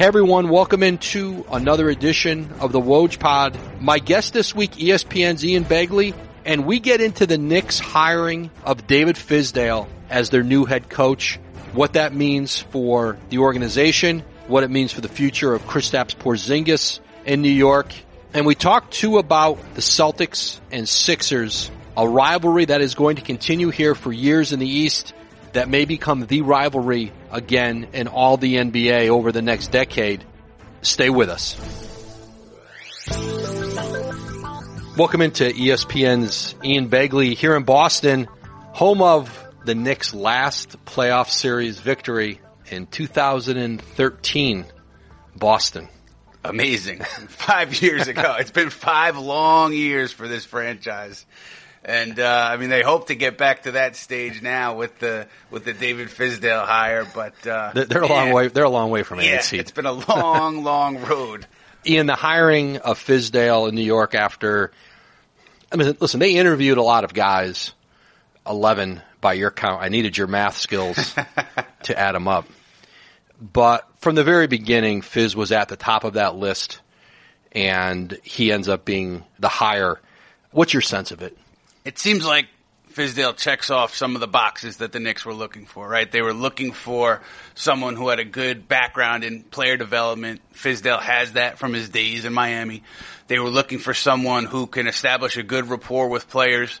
Hey everyone, welcome into another edition of the Woj Pod. My guest this week, ESPN's Ian Begley, and we get into the Knicks hiring of David Fizdale as their new head coach, what that means for the organization, what it means for the future of Kristaps Porzingis in New York, and we talk too about the Celtics and Sixers, a rivalry that is going to continue here for years in the East that may become the rivalry again in all the NBA over the next decade. Stay with us. Welcome into ESPN's Ian Begley here in Boston, home of the Knicks' last playoff series victory in 2013. Boston. Amazing. Five years ago. It's been five long years for this franchise. And uh, I mean, they hope to get back to that stage now with the with the David Fizdale hire, but uh, they're, they're a long way. They're a long way from yeah, eight seed. It's been a long, long road. Ian, the hiring of Fizdale in New York after, I mean, listen, they interviewed a lot of guys, eleven by your count. I needed your math skills to add them up, but from the very beginning, Fizz was at the top of that list, and he ends up being the hire. What's your sense of it? It seems like Fizdale checks off some of the boxes that the Knicks were looking for, right? They were looking for someone who had a good background in player development. Fizdale has that from his days in Miami. They were looking for someone who can establish a good rapport with players.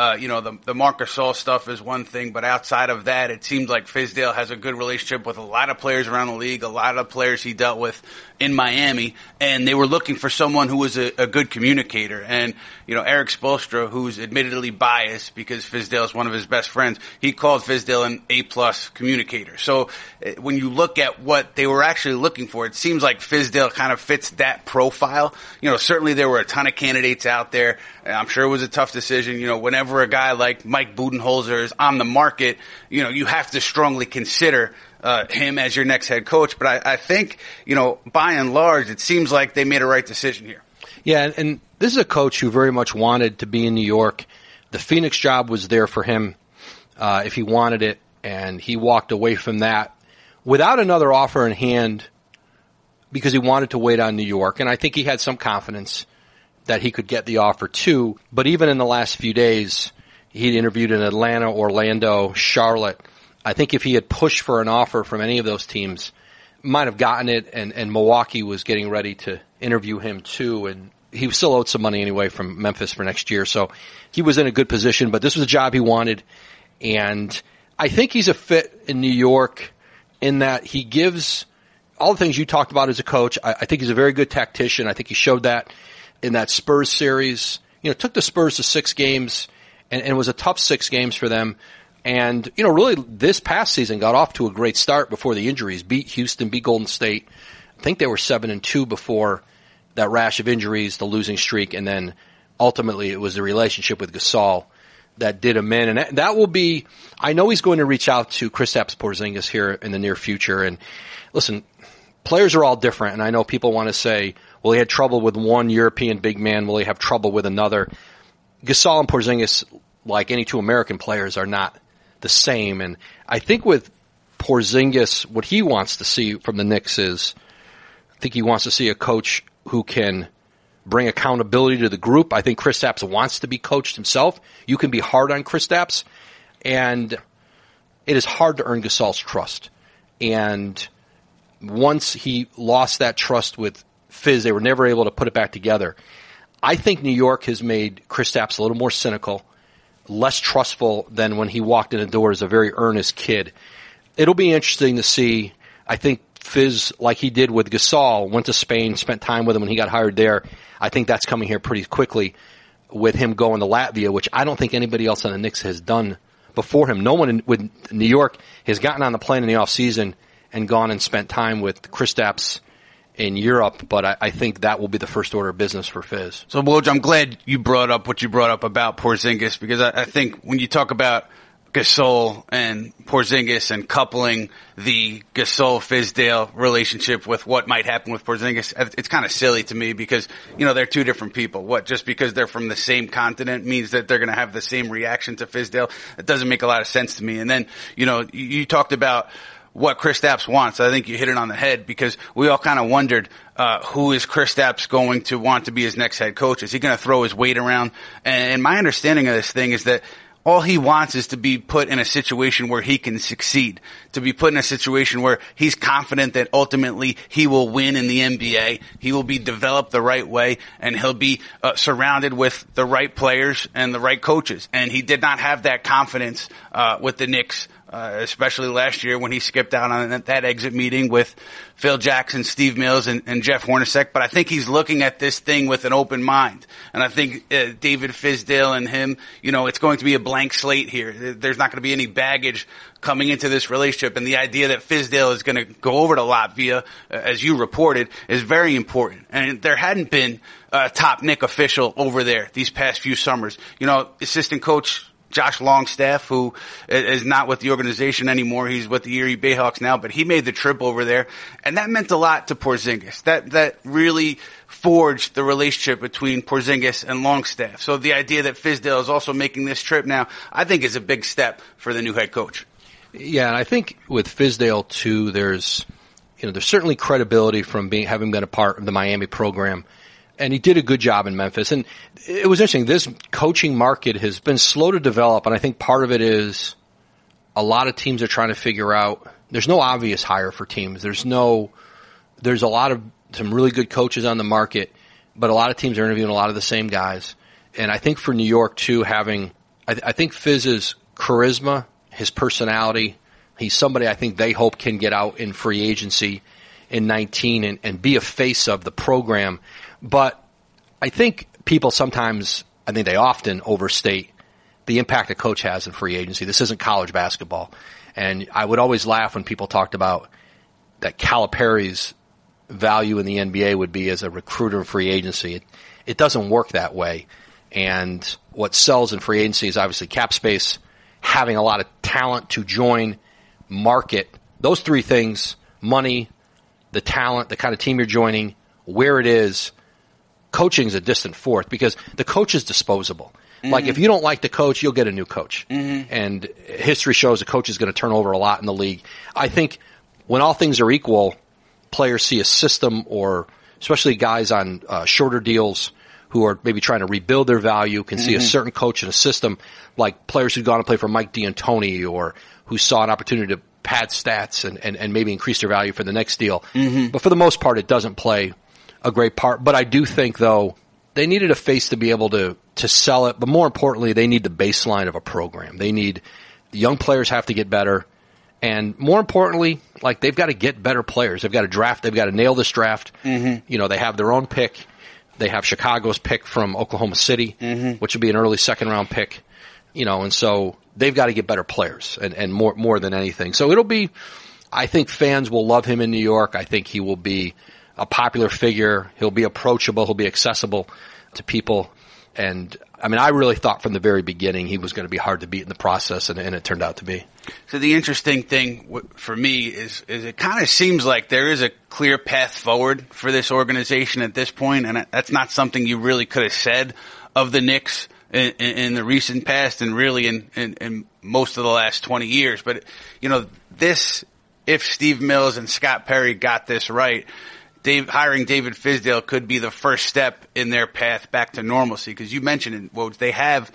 Uh, you know, the, the Marc Gasol stuff is one thing, but outside of that, it seems like Fizdale has a good relationship with a lot of players around the league, a lot of players he dealt with in Miami, and they were looking for someone who was a, a good communicator. And, you know, Erik Spoelstra, who's admittedly biased because Fizdale is one of his best friends, he called Fizdale an A-plus communicator. So uh, when you look at what they were actually looking for, it seems like Fizdale kind of fits that profile. You know, certainly there were a ton of candidates out there. I'm sure it was a tough decision. You know, whenever a guy like Mike Budenholzer is on the market, you know, you have to strongly consider uh, him as your next head coach. But I, I, think, you know, by and large, it seems like they made a right decision here. Yeah, and, and this is a coach who very much wanted to be in New York. The Phoenix job was there for him uh, if he wanted it, and he walked away from that without another offer in hand because he wanted to wait on New York. And I think he had some confidence that he could get the offer too. But even in the last few days, he'd interviewed in Atlanta, Orlando, Charlotte. I think if he had pushed for an offer from any of those teams, might have gotten it, and, and Milwaukee was getting ready to interview him too, and he was still owed some money anyway from Memphis for next year, so he was in a good position, but this was a job he wanted, and I think he's a fit in New York in that he gives all the things you talked about as a coach. I, I think he's a very good tactician. I think he showed that in that Spurs series. You know, took the Spurs to six games, and, and it was a tough six games for them and, you know, really this past season got off to a great start before the injuries. Beat Houston, beat Golden State. I think they were seven and two before that rash of injuries, the losing streak, and then ultimately it was the relationship with Gasol that did him in. And that, that will be, I know he's going to reach out to Kristaps Porzingis here in the near future. And listen, players are all different. And I know people want to say, well, he had trouble with one European big man. Will he have trouble with another? Gasol and Porzingis, like any two American players, are not the same. And I think with Porzingis, what he wants to see from the Knicks is, I think he wants to see a coach who can bring accountability to the group. I think Kristaps wants to be coached himself. You can be hard on Kristaps, and it is hard to earn Gasol's trust. And once he lost that trust with Fizz, they were never able to put it back together. I think New York has made Chris Kristaps a little more cynical less trustful than when he walked in the door as a very earnest kid. It'll be interesting to see. I think Fizz, like he did with Gasol, went to Spain, spent time with him when he got hired there. I think that's coming here pretty quickly with him going to Latvia, which I don't think anybody else on the Knicks has done before him. No one in, with New York has gotten on the plane in the off season and gone and spent time with Chris Kristaps in Europe, but I, I, think that will be the first order of business for Fizz. So, Woj, I'm glad you brought up what you brought up about Porzingis because I, I think when you talk about Gasol and Porzingis and coupling the Gasol Fizdale relationship with what might happen with Porzingis, it's kind of silly to me because, you know, they're two different people. What, just because they're from the same continent means that they're going to have the same reaction to Fizdale? It doesn't make a lot of sense to me. And then, you know, you, you talked about what Kristaps wants. I think you hit it on the head because we all kind of wondered uh, who is Kristaps going to want to be his next head coach? Is he going to throw his weight around? And my understanding of this thing is that all he wants is to be put in a situation where he can succeed, to be put in a situation where he's confident that ultimately he will win in the NBA. He will be developed the right way and he'll be uh, surrounded with the right players and the right coaches. And he did not have that confidence uh, with the Knicks uh, especially last year when he skipped out on that, exit meeting with Phil Jackson, Steve Mills, and, and, Jeff Hornacek. But I think he's looking at this thing with an open mind. And I think uh, David Fizdale and him, you know, it's going to be a blank slate here. There's not going to be any baggage coming into this relationship. And the idea that Fizdale is going to go over to Latvia, uh, as you reported, is very important. And there hadn't been a top Knick official over there these past few summers. You know, assistant coach Josh Longstaff, who is not with the organization anymore. He's with the Erie Bayhawks now, but he made the trip over there, and that meant a lot to Porzingis. That that really forged the relationship between Porzingis and Longstaff. So the idea that Fizdale is also making this trip now, I think, is a big step for the new head coach. Yeah, and I think with Fizdale too, there's you know there's certainly credibility from being having been a part of the Miami program and he did a good job in Memphis. And it was interesting. This coaching market has been slow to develop, and I think part of it is a lot of teams are trying to figure out. There's no obvious hire for teams. There's no. There's a lot of some really good coaches on the market, but a lot of teams are interviewing a lot of the same guys. And I think for New York too, having I, I think Fizz's charisma, his personality, he's somebody I think they hope can get out in free agency in 19 and, and be a face of the program. But I think people sometimes, I think they often overstate the impact a coach has in free agency. This isn't college basketball. And I would always laugh when people talked about that Calipari's value in the NBA would be as a recruiter in free agency. It, it doesn't work that way. And what sells in free agency is obviously cap space, having a lot of talent to join, market. Those three things, money, the talent, the kind of team you're joining, where it is, coaching is a distant fourth because the coach is disposable. Mm-hmm. Like if you don't like the coach, you'll get a new coach. Mm-hmm. And history shows a coach is going to turn over a lot in the league. I think when all things are equal, players see a system or especially guys on uh, shorter deals who are maybe trying to rebuild their value can mm-hmm. see a mm-hmm. certain coach in a system like players who've gone to play for Mike D'Antoni or who saw an opportunity to pad stats and, and, and maybe increase their value for the next deal. Mm-hmm. But for the most part, it doesn't play a great part. But I do think though they needed a face to be able to to sell it. But more importantly, they need the baseline of a program. They need the young players have to get better, and more importantly, like they've got to get better players. They've got to draft. They've got to nail this draft. Mm-hmm. You know, they have their own pick. They have Chicago's pick from Oklahoma City, mm-hmm. which would be an early second round pick. You know, and so they've got to get better players and, and more more than anything. So it'll be. I think fans will love him in New York. I think he will be a popular figure. He'll be approachable. He'll be accessible to people. And I mean, I really thought from the very beginning he was going to be hard to beat in the process, and, and it turned out to be. So the interesting thing for me is, is it kind of seems like there is a clear path forward for this organization at this point, and that's not something you really could have said of the Knicks in, in, the recent past, and really in, in, in most of the last twenty years. But you know, this if Steve Mills and Scott Perry got this right Dave, hiring David Fizdale could be the first step in their path back to normalcy. Because you mentioned, well, they have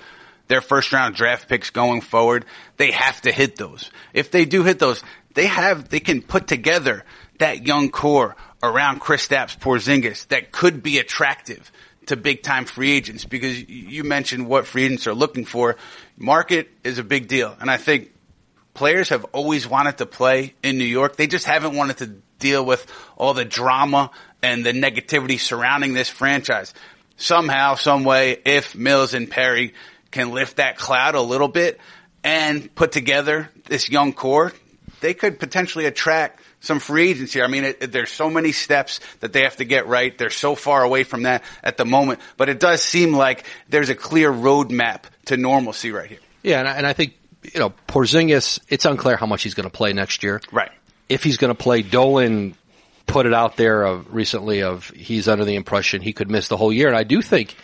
their first round draft picks going forward. They have to hit those. If they do hit those, they have they can put together that young core around Kristaps Porzingis that could be attractive to big time free agents. Because you mentioned what free agents are looking for. Market is a big deal, and I think players have always wanted to play in New York. They just haven't wanted to deal with all the drama and the negativity surrounding this franchise. Somehow, some way, if Mills and Perry can lift that cloud a little bit and put together this young core, they could potentially attract some free agents here. I mean, it, it, there's so many steps that they have to get right. They're so far away from that at the moment, but it does seem like there's a clear roadmap to normalcy right here. Yeah, and I, and I think you know Porzingis. It's unclear how much he's going to play next year. Right if he's going to play, Dolan put it out there of recently of he's under the impression he could miss the whole year, and I do think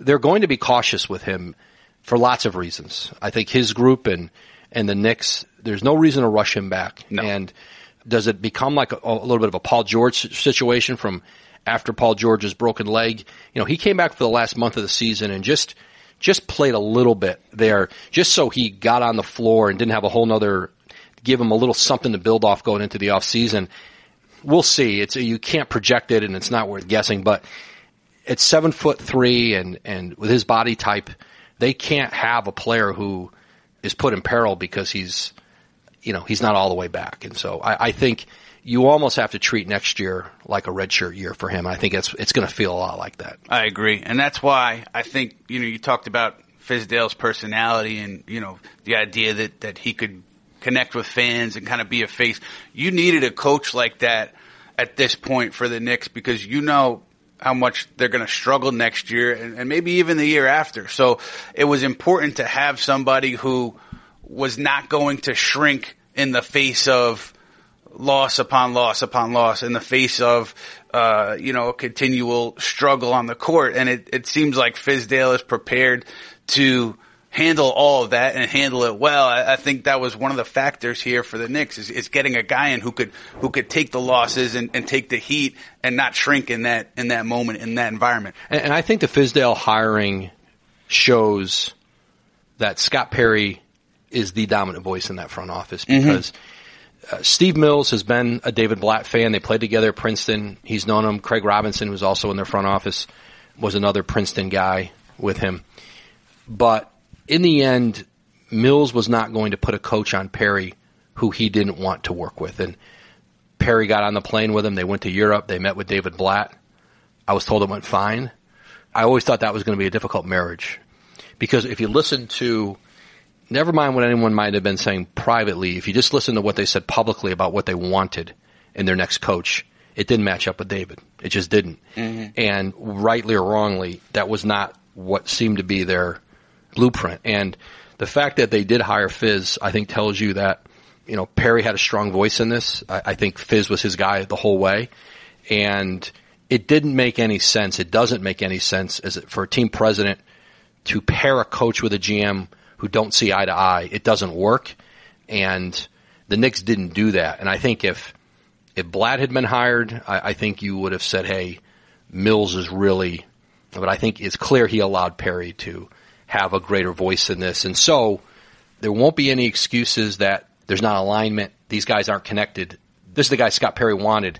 they're going to be cautious with him for lots of reasons. I think his group and and the Knicks, there's no reason to rush him back. No. And does it become like a, a little bit of a Paul George situation from after Paul George's broken leg? You know, he came back for the last month of the season and just just played a little bit there, just so he got on the floor and didn't have a whole nother give him a little something to build off going into the off season. We'll see. It's you can't project it, and it's not worth guessing. But at seven foot three and and with his body type, they can't have a player who is put in peril because he's you know he's not all the way back. And so I, I think you almost have to treat next year like a redshirt year for him. I think it's it's going to feel a lot like that. I agree, and that's why I think you know you talked about Fizdale's personality and you know the idea that that he could connect with fans and kind of be a face. You needed a coach like that at this point for the Knicks because you know how much they're going to struggle next year and, and, maybe even the year after. So it was important to have somebody who was not going to shrink in the face of loss upon loss upon loss in the face of, uh, you know, continual struggle on the court. And it, it seems like Fizdale is prepared to handle all of that and handle it well. I, I, think that was one of the factors here for the Knicks is, is getting a guy in who could who could take the losses and, and, take the heat and not shrink in that in that moment in that environment. And, and I think the Fizdale hiring shows that Scott Perry is the dominant voice in that front office mm-hmm. because. Mm-hmm. Uh, Steve Mills has been a David Blatt fan. They played together at Princeton. He's known him. Craig Robinson, who's also in their front office, was another Princeton guy with him. But in the end, Mills was not going to put a coach on Perry who he didn't want to work with. And Perry got on the plane with him. They went to Europe. They met with David Blatt. I was told it went fine. I always thought that was going to be a difficult marriage because if you listen to, never mind what anyone might have been saying privately, if you just listen to what they said publicly about what they wanted in their next coach, it didn't match up with David. It just didn't. Mm-hmm. And rightly or wrongly, that was not what seemed to be their blueprint. And the fact that they did hire Fizz, I think tells you that, you know, Perry had a strong voice in this. I, I think Fizz was his guy the whole way. And it didn't make any sense. It doesn't make any sense as for a team president to pair a coach with a GM who don't see eye to eye. It doesn't work. And the Knicks didn't do that. And I think if, if Blatt had been hired, I, I think you would have said, hey, Mills is really, but I think it's clear he allowed Perry to have a greater voice in this. And so there won't be any excuses that there's not alignment. These guys aren't connected. This is the guy Scott Perry wanted.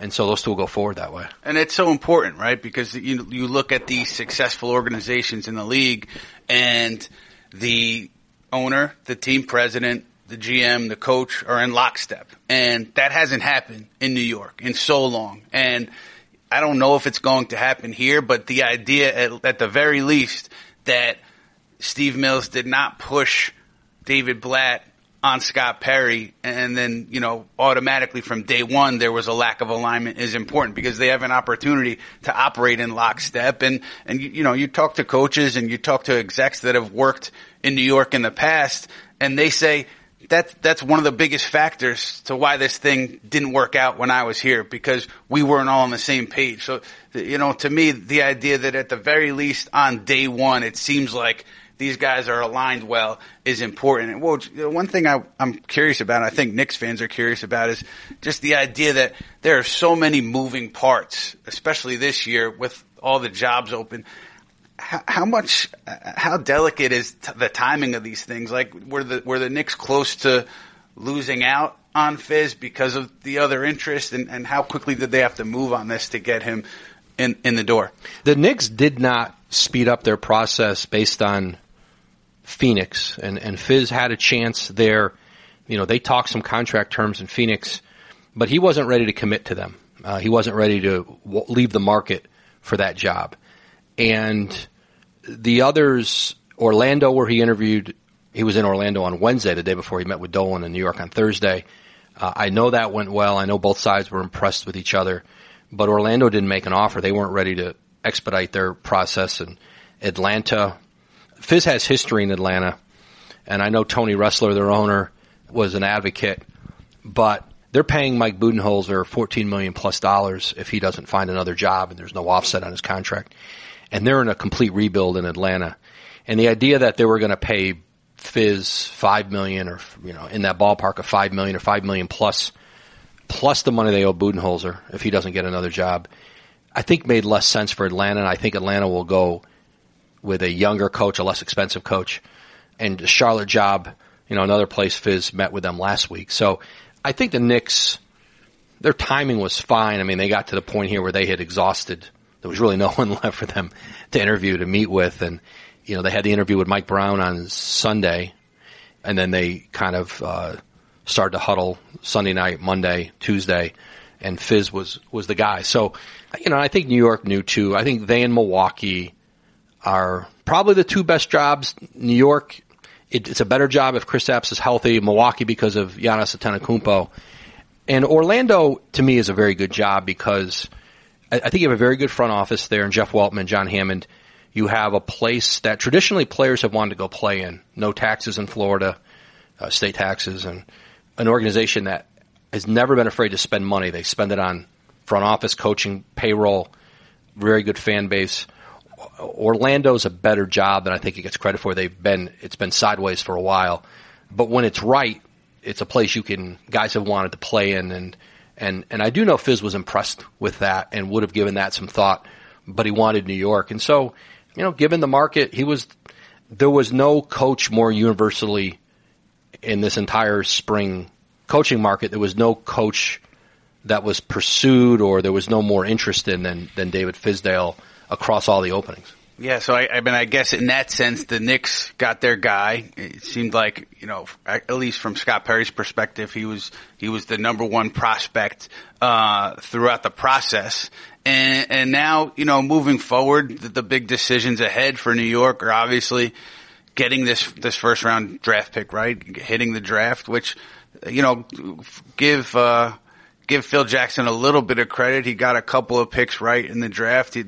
And so those two will go forward that way. And it's so important, right? Because you, you look at these successful organizations in the league and the owner, the team president, the GM, the coach are in lockstep. And that hasn't happened in New York in so long. And I don't know if it's going to happen here, but the idea at, at the very least that Steve Mills did not push David Blatt on Scott Perry, and then you know automatically from day one there was a lack of alignment is important because they have an opportunity to operate in lockstep. And and you, know you talk to coaches and you talk to execs that have worked in New York in the past, and they say that's that's one of the biggest factors to why this thing didn't work out when I was here because we weren't all on the same page. So you know, to me, the idea that at the very least on day one, it seems like these guys are aligned well is important. And well, one thing I, am curious about, and I think Knicks fans are curious about, is just the idea that there are so many moving parts, especially this year with all the jobs open. How, how much, uh, how delicate is t- the timing of these things? Like, were the were the Knicks close to losing out on Fizz because of the other interest, and, and how quickly did they have to move on this to get him in in the door? The Knicks did not speed up their process based on Phoenix, and and Fizz had a chance there. You know, they talked some contract terms in Phoenix, but he wasn't ready to commit to them. Uh, he wasn't ready to w- leave the market for that job. And the others, Orlando, where he interviewed, he was in Orlando on Wednesday, the day before he met with Dolan in New York on Thursday. Uh, I know that went well. I know both sides were impressed with each other, but Orlando didn't make an offer. They weren't ready to expedite their process. And Atlanta, Fizz has history in Atlanta, and I know Tony Ressler, their owner, was an advocate, but they're paying Mike Budenholzer 14 million plus dollars if he doesn't find another job and there's no offset on his contract. And they're in a complete rebuild in Atlanta. And the idea that they were going to pay Fizz five million or you know in that ballpark of five million or five million plus plus the money they owe Budenholzer if he doesn't get another job. I think made less sense for Atlanta, and I think Atlanta will go with a younger coach, a less expensive coach, and Charlotte job. You know, another place Fizz met with them last week. So I think the Knicks, their timing was fine. I mean, they got to the point here where they had exhausted. There was really no one left for them to interview, to meet with, and you know, they had the interview with Mike Brown on Sunday, and then they kind of uh, started to huddle Sunday night, Monday, Tuesday, and Fizz was was the guy. So, you know, I think New York knew too. I think they and Milwaukee are probably the two best jobs. New York, it, it's a better job if Kristaps is healthy. Milwaukee because of Giannis Antetokounmpo, and Orlando to me is a very good job because I, I think you have a very good front office there, and Jeff Weltman, John Hammond you have a place that traditionally players have wanted to go play in. No taxes in Florida, uh, state taxes, and an organization that has never been afraid to spend money. They spend it on front office coaching, payroll, very good fan base. Orlando's a better job than I think it gets credit for. They've been it's been sideways for a while, but when it's right, it's a place you can guys have wanted to play in, and and and I do know Fizz was impressed with that and would have given that some thought, but he wanted New York, and so you know, given the market, he was, there was no coach more universally in this entire spring coaching market. There was no coach that was pursued or there was no more interest in than, than David Fizdale across all the openings. Yeah, so I, I mean, I guess in that sense, the Knicks got their guy. It seemed like, you know, at least from Scott Perry's perspective, he was he was the number one prospect uh, throughout the process. And and now, you know, moving forward, the, the big decisions ahead for New York are obviously getting this this first round draft pick right, hitting the draft, which you know, give. Uh, give Phil Jackson a little bit of credit. He got a couple of picks right in the draft. He,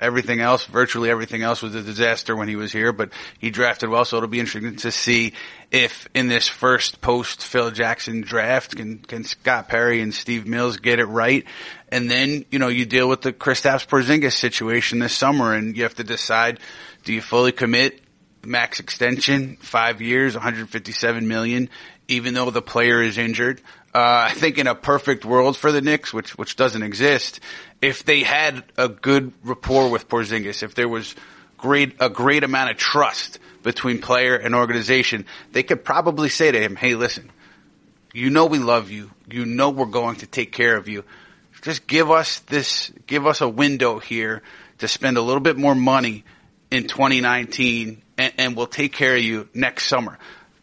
everything else, virtually everything else was a disaster when he was here, but he drafted well. So it'll be interesting to see if in this first post Phil Jackson draft can, can Scott Perry and Steve Mills get it right? And then, you know, you deal with the Kristaps Porzingis situation this summer and you have to decide, do you fully commit max extension, five years, 157 million, even though the player is injured? Uh, I think in a perfect world for the Knicks, which which doesn't exist, if they had a good rapport with Porzingis, if there was great a great amount of trust between player and organization, they could probably say to him, "Hey, listen, you know we love you. You know we're going to take care of you. Just give us this, give us a window here to spend a little bit more money in 2019, and, and we'll take care of you next summer."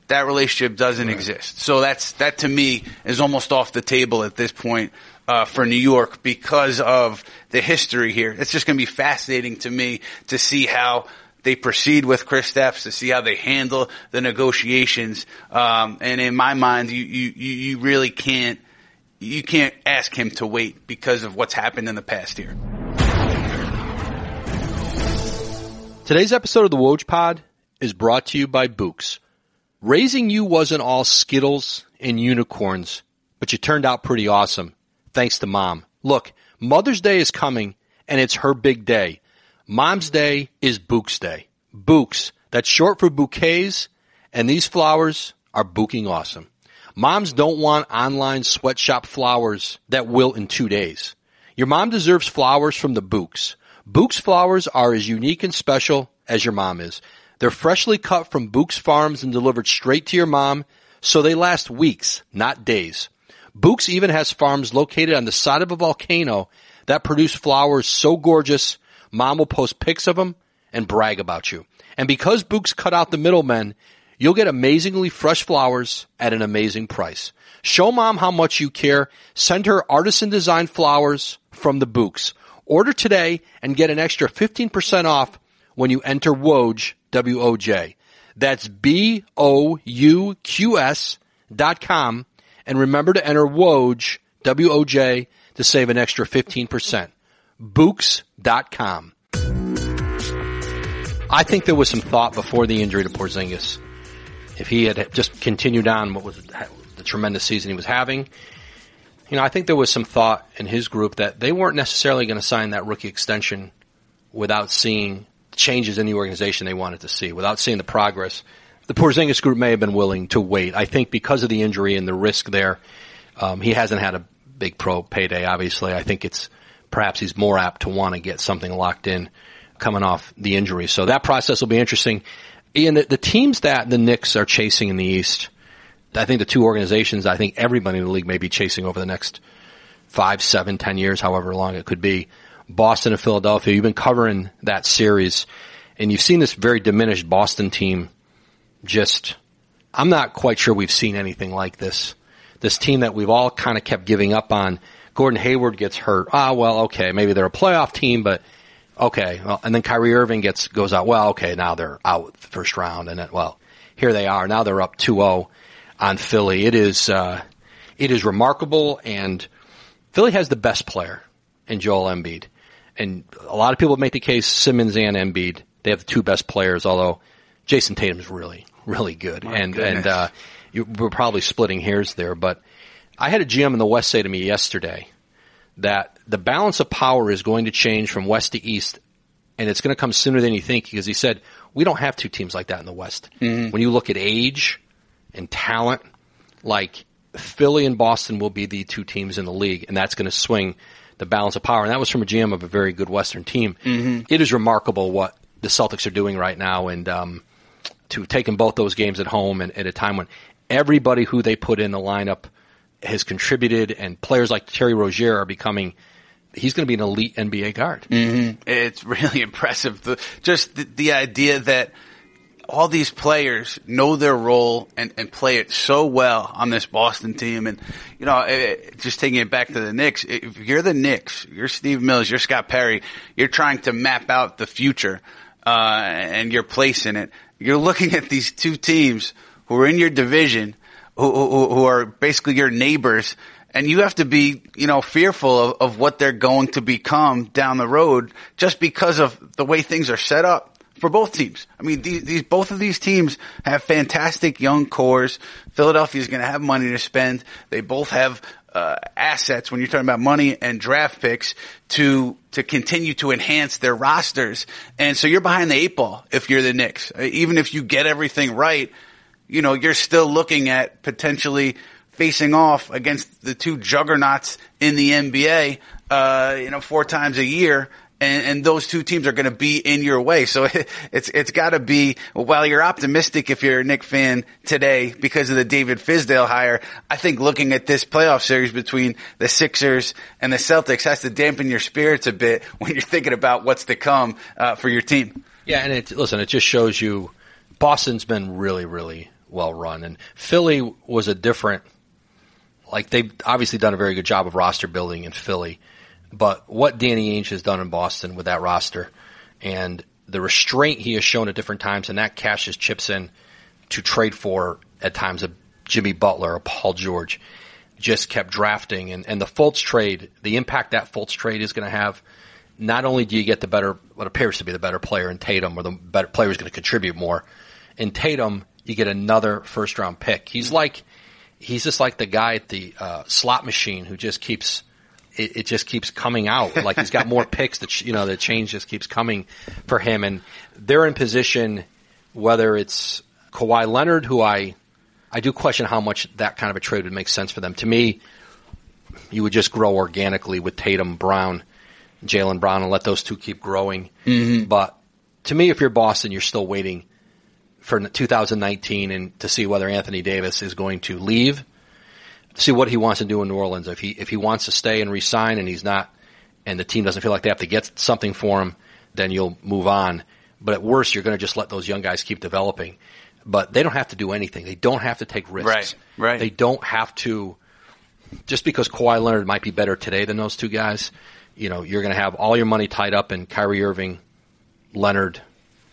That relationship doesn't exist. So that's that to me is almost off the table at this point uh, for New York because of the history here. It's just going to be fascinating to me to see how they proceed with Chris Kristaps, to see how they handle the negotiations. Um, and in my mind, you, you you really can't you can't ask him to wait because of what's happened in the past here. Today's episode of the Woj Pod is brought to you by Bouqs. Raising you wasn't all Skittles and unicorns, but you turned out pretty awesome. Thanks to mom. Look, Mother's Day is coming and it's her big day. Mom's Day is Bouqs Day. Bouqs, that's short for bouquets, and these flowers are booking awesome. Moms don't want online sweatshop flowers that wilt in two days. Your mom deserves flowers from the Bouqs. Bouqs flowers are as unique and special as your mom is. They're freshly cut from Bouqs Farms and delivered straight to your mom, so they last weeks, not days. Bouqs even has farms located on the side of a volcano that produce flowers so gorgeous, mom will post pics of them and brag about you. And because Bouqs cut out the middlemen, you'll get amazingly fresh flowers at an amazing price. Show mom how much you care. Send her artisan designed flowers from the Bouqs. Order today and get an extra 15% off when you enter Woj W-O-J. That's B-O-U-Q-S dot com. And remember to enter Woj, W-O-J, to save an extra 15%. Bouqs.com. I think there was some thought before the injury to Porzingis. If he had just continued on what was the tremendous season he was having, you know, I think there was some thought in his group that they weren't necessarily going to sign that rookie extension without seeing changes in the organization they wanted to see without seeing the progress. the Porzingis group may have been willing to wait. I think because of the injury and the risk there, um, he hasn't had a big pro payday. Obviously, I think it's perhaps he's more apt to want to get something locked in coming off the injury. So that process will be interesting. Ian, the, the teams that the Knicks are chasing in the East, I think the two organizations I think everybody in the league may be chasing over the next five, seven, ten years, however long it could be. Boston and Philadelphia. You've been covering that series, and you've seen this very diminished Boston team. Just, I'm not quite sure we've seen anything like this. This team that we've all kind of kept giving up on. Gordon Hayward gets hurt. Ah, well, okay, maybe they're a playoff team, but okay. Well, and then Kyrie Irving gets goes out. Well, okay, now they're out first round, and then, well, here they are. Now they're up 2-0 on Philly. It is uh, it is remarkable, and Philly has the best player in Joel Embiid, and a lot of people make the case Simmons and Embiid. They have the two best players, although Jayson Tatum's really really good, My and goodness. and uh, you, we're probably splitting hairs there, but I had a GM in the West say to me yesterday that the balance of power is going to change from West to East, and it's going to come sooner than you think because he said we don't have two teams like that in the West. When you look at age and talent, like Philly and Boston will be the two teams in the league, and that's going to swing the balance of power. And that was from a GM of a very good Western team. It is remarkable what the Celtics are doing right now, and um, to taking both those games at home and at a time when everybody who they put in the lineup has contributed, and players like Terry Rozier are becoming. He's going to be an elite NBA guard. It's really impressive. The, just the, the idea that all these players know their role and, and play it so well on this Boston team. And, you know, eh, just taking it back to the Knicks, if you're the Knicks, you're Steve Mills, you're Scott Perry, you're trying to map out the future, uh, and your place in it. You're looking at these two teams who are in your division, who, who, who are basically your neighbors, and you have to be, you know, fearful of, of what they're going to become down the road just because of the way things are set up for both teams. I mean, these, these both of these teams have fantastic young cores. Philadelphia's going to have money to spend. They both have uh, assets when you're talking about money and draft picks to to continue to enhance their rosters. And so you're behind the eight ball if you're the Knicks. Uh, Even if you get everything right, you know, you're still looking at potentially facing off against the two juggernauts in the NBA, uh, you know, four times a year. And, and those two teams are going to be in your way. So it's, it's got to be, while you're optimistic if you're a Knick fan today because of the David Fizdale hire, I think looking at this playoff series between the Sixers and the Celtics has to dampen your spirits a bit when you're thinking about what's to come, uh, for your team. Yeah, and it listen, it just shows you Boston's been really, really well run, and Philly was a different. Like they've obviously done a very good job of roster building in Philly, but what Danny Ainge has done in Boston with that roster, and the restraint he has shown at different times, and that cashes chips in to trade for at times a Jimmy Butler, a Paul George, just kept drafting, and and the Fultz trade, the impact that Fultz trade is going to have not only do you get the better, what appears to be the better player in Tatum, or the better player is going to contribute more. In Tatum, you get another first round pick. He's like, he's just like the guy at the uh, slot machine who just keeps, it, it just keeps coming out. Like he's got more picks that, you know, the change just keeps coming for him. And they're in position, whether it's Kawhi Leonard, who I, I do question how much that kind of a trade would make sense for them. To me, you would just grow organically with Tatum, Brown, Jaylen Brown, and let those two keep growing. Mm-hmm. But to me, if you're Boston, you're still waiting for 2019 and to see whether Anthony Davis is going to leave, see what he wants to do in New Orleans. If he if he wants to stay and resign, and he's not, and the team doesn't feel like they have to get something for him, then you'll move on. But at worst, you're going to just let those young guys keep developing. But they don't have to do anything. They don't have to take risks. Right, right. They don't have to just because Kawhi Leonard might be better today than those two guys, you know, you're going to have all your money tied up in Kyrie Irving, Leonard,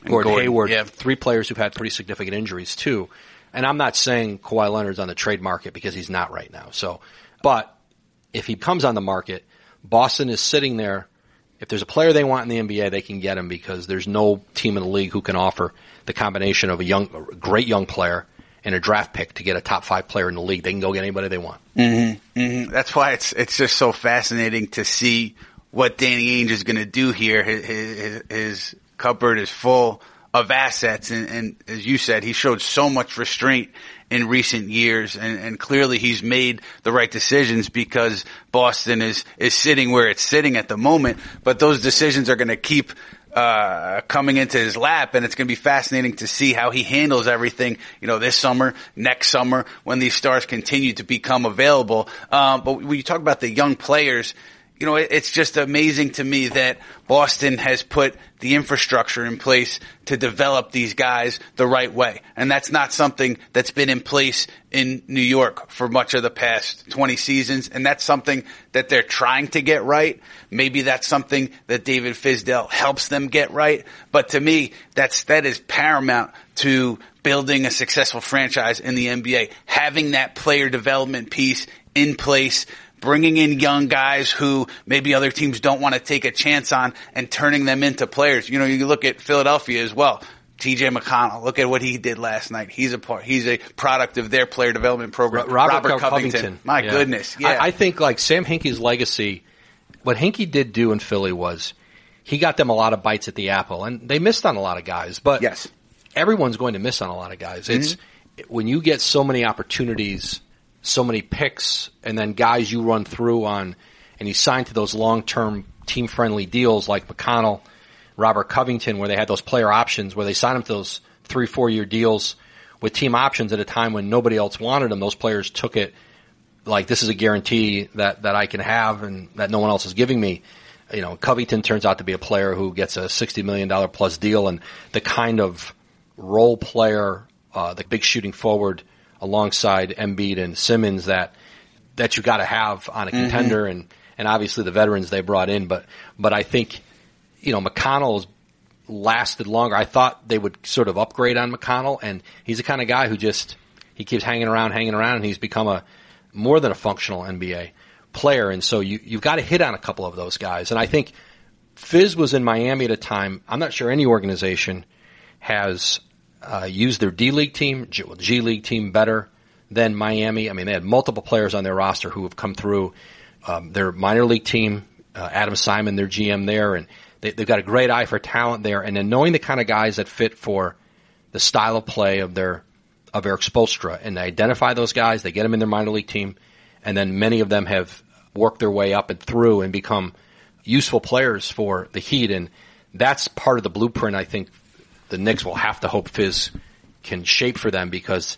Gordon, Gordon, Hayward, yeah. three players who've had pretty significant injuries too. And I'm not saying Kawhi Leonard's on the trade market because he's not right now. So, but if he comes on the market, Boston is sitting there. If there's a player they want in the NBA, they can get him because there's no team in the league who can offer the combination of a young, a great young player and a draft pick to get a top five player in the league. They can go get anybody they want. Mm-hmm. That's why it's it's just so fascinating to see what Danny Ainge is going to do here. His, his, his cupboard is full of assets. And, and as you said, he showed so much restraint in recent years and, and clearly he's made the right decisions because Boston is, is sitting where it's sitting at the moment. But those decisions are going to keep uh, coming into his lap, and it's going to be fascinating to see how he handles everything. You know, this summer, next summer, when these stars continue to become available. Um, but when you talk about the young players, you know, it's just amazing to me that Boston has put the infrastructure in place to develop these guys the right way. And that's not something that's been in place in New York for much of the past 20 seasons. And that's something that they're trying to get right. Maybe that's something that David Fizdale helps them get right. But to me, that's, that is paramount to building a successful franchise in the NBA. Having that player development piece in place bringing in young guys who maybe other teams don't want to take a chance on and turning them into players. You know, you look at Philadelphia as well. TJ McConnell, look at what he did last night. He's a part, he's a product of their player development program. Robert, Robert Covington. Covington. My yeah. goodness. Yeah. I, I, think like Sam Hinkie's legacy, what Hinkie did do in Philly was he got them a lot of bites at the apple and they missed on a lot of guys, but yes. everyone's going to miss on a lot of guys. It's mm-hmm. when you get so many opportunities so many picks and then guys you run through on, and he signed to those long term team friendly deals like McConnell, Robert Covington, where they had those player options, where they signed him to those three, four year deals with team options at a time when nobody else wanted them. Those players took it like this is a guarantee that, that I can have and that no one else is giving me. You know, Covington turns out to be a player who gets a $60 million plus deal and the kind of role player, uh, the big shooting forward alongside Embiid and Simmons that that you got to have on a mm-hmm. contender, and and obviously the veterans they brought in. But but I think you know McConnell's lasted longer. I thought they would sort of upgrade on McConnell, and he's the kind of guy who just he keeps hanging around, hanging around, and he's become a more than a functional NBA player. And so you you've got to hit on a couple of those guys. And I think Fizz was in Miami at a time. I'm not sure any organization has uh, use their D League team, G, League team better than Miami. I mean, they had multiple players on their roster who have come through um, their minor league team. Uh, Adam Simon, their GM there, and they, have got a great eye for talent there. And then knowing the kind of guys that fit for the style of play of their of Erik Spoelstra, and they identify those guys, they get them in their minor league team, and then many of them have worked their way up and through and become useful players for the Heat. And that's part of the blueprint, I think, the Knicks will have to hope Fizz can shape for them because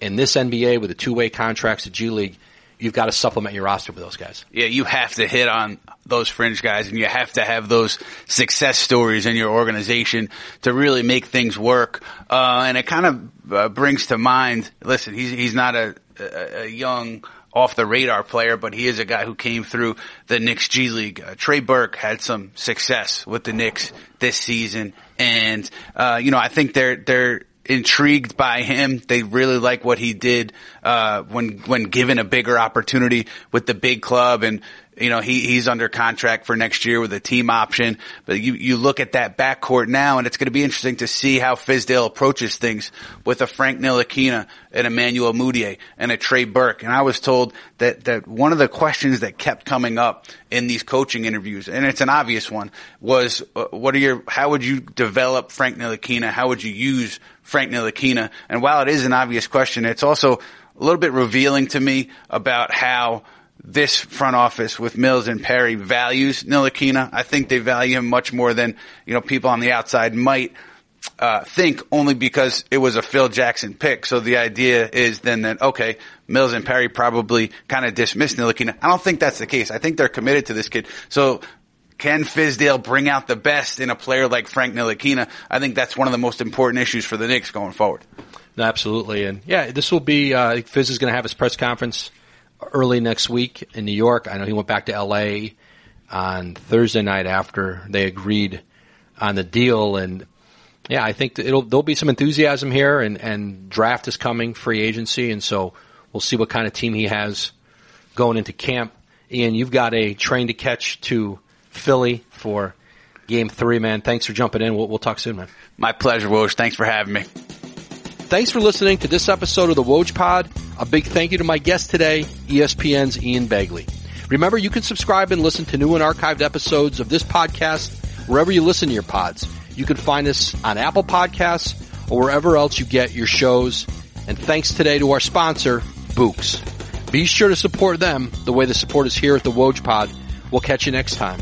in this NBA with the two way contracts the G League, you've got to supplement your roster with those guys. Yeah, you have to hit on those fringe guys and you have to have those success stories in your organization to really make things work. Uh, and it kind of uh, brings to mind, listen, he's, he's not a, a, a young, off the radar player, but he is a guy who came through the Knicks G League. Uh, Trey Burke had some success with the Knicks this season, and uh, you know I think they're they're intrigued by him. They really like what he did uh, when when given a bigger opportunity with the big club, and you know, he, he's under contract for next year with a team option. But you, you look at that backcourt now and it's going to be interesting to see how Fizdale approaches things with a Frank Ntilikina and Emmanuel Mudiay and a Trey Burke. And I was told that, that one of the questions that kept coming up in these coaching interviews, and it's an obvious one, was uh, what are your, how would you develop Frank Ntilikina? How would you use Frank Ntilikina? And while it is an obvious question, it's also a little bit revealing to me about how this front office with Mills and Perry values Ntilikina. I think they value him much more than, you know, people on the outside might uh, think only because it was a Phil Jackson pick. So the idea is then that, okay, Mills and Perry probably kind of dismissed Ntilikina. I don't think that's the case. I think they're committed to this kid. So can Fizdale bring out the best in a player like Frank Ntilikina? I think that's one of the most important issues for the Knicks going forward. No, absolutely. And yeah, this will be, uh, Fizz is going to have his press conference early next week in New York. I know he went back to L.A. on Thursday night after they agreed on the deal, and yeah, I think it'll there'll be some enthusiasm here, and and draft is coming, free agency, and so we'll see what kind of team he has going into camp. Ian, you've got a train to catch to Philly for Game Three, man. Thanks for jumping in. We'll, we'll talk soon, man. My pleasure, Woj. Thanks for having me. Thanks for listening to this episode of the Woj Pod. A big thank you to my guest today, ESPN's Ian Begley. Remember, you can subscribe and listen to new and archived episodes of this podcast wherever you listen to your pods. You can find us on Apple Podcasts or wherever else you get your shows. And thanks today to our sponsor, Bouqs. Be sure to support them the way the support is here at the Woj Pod. We'll catch you next time.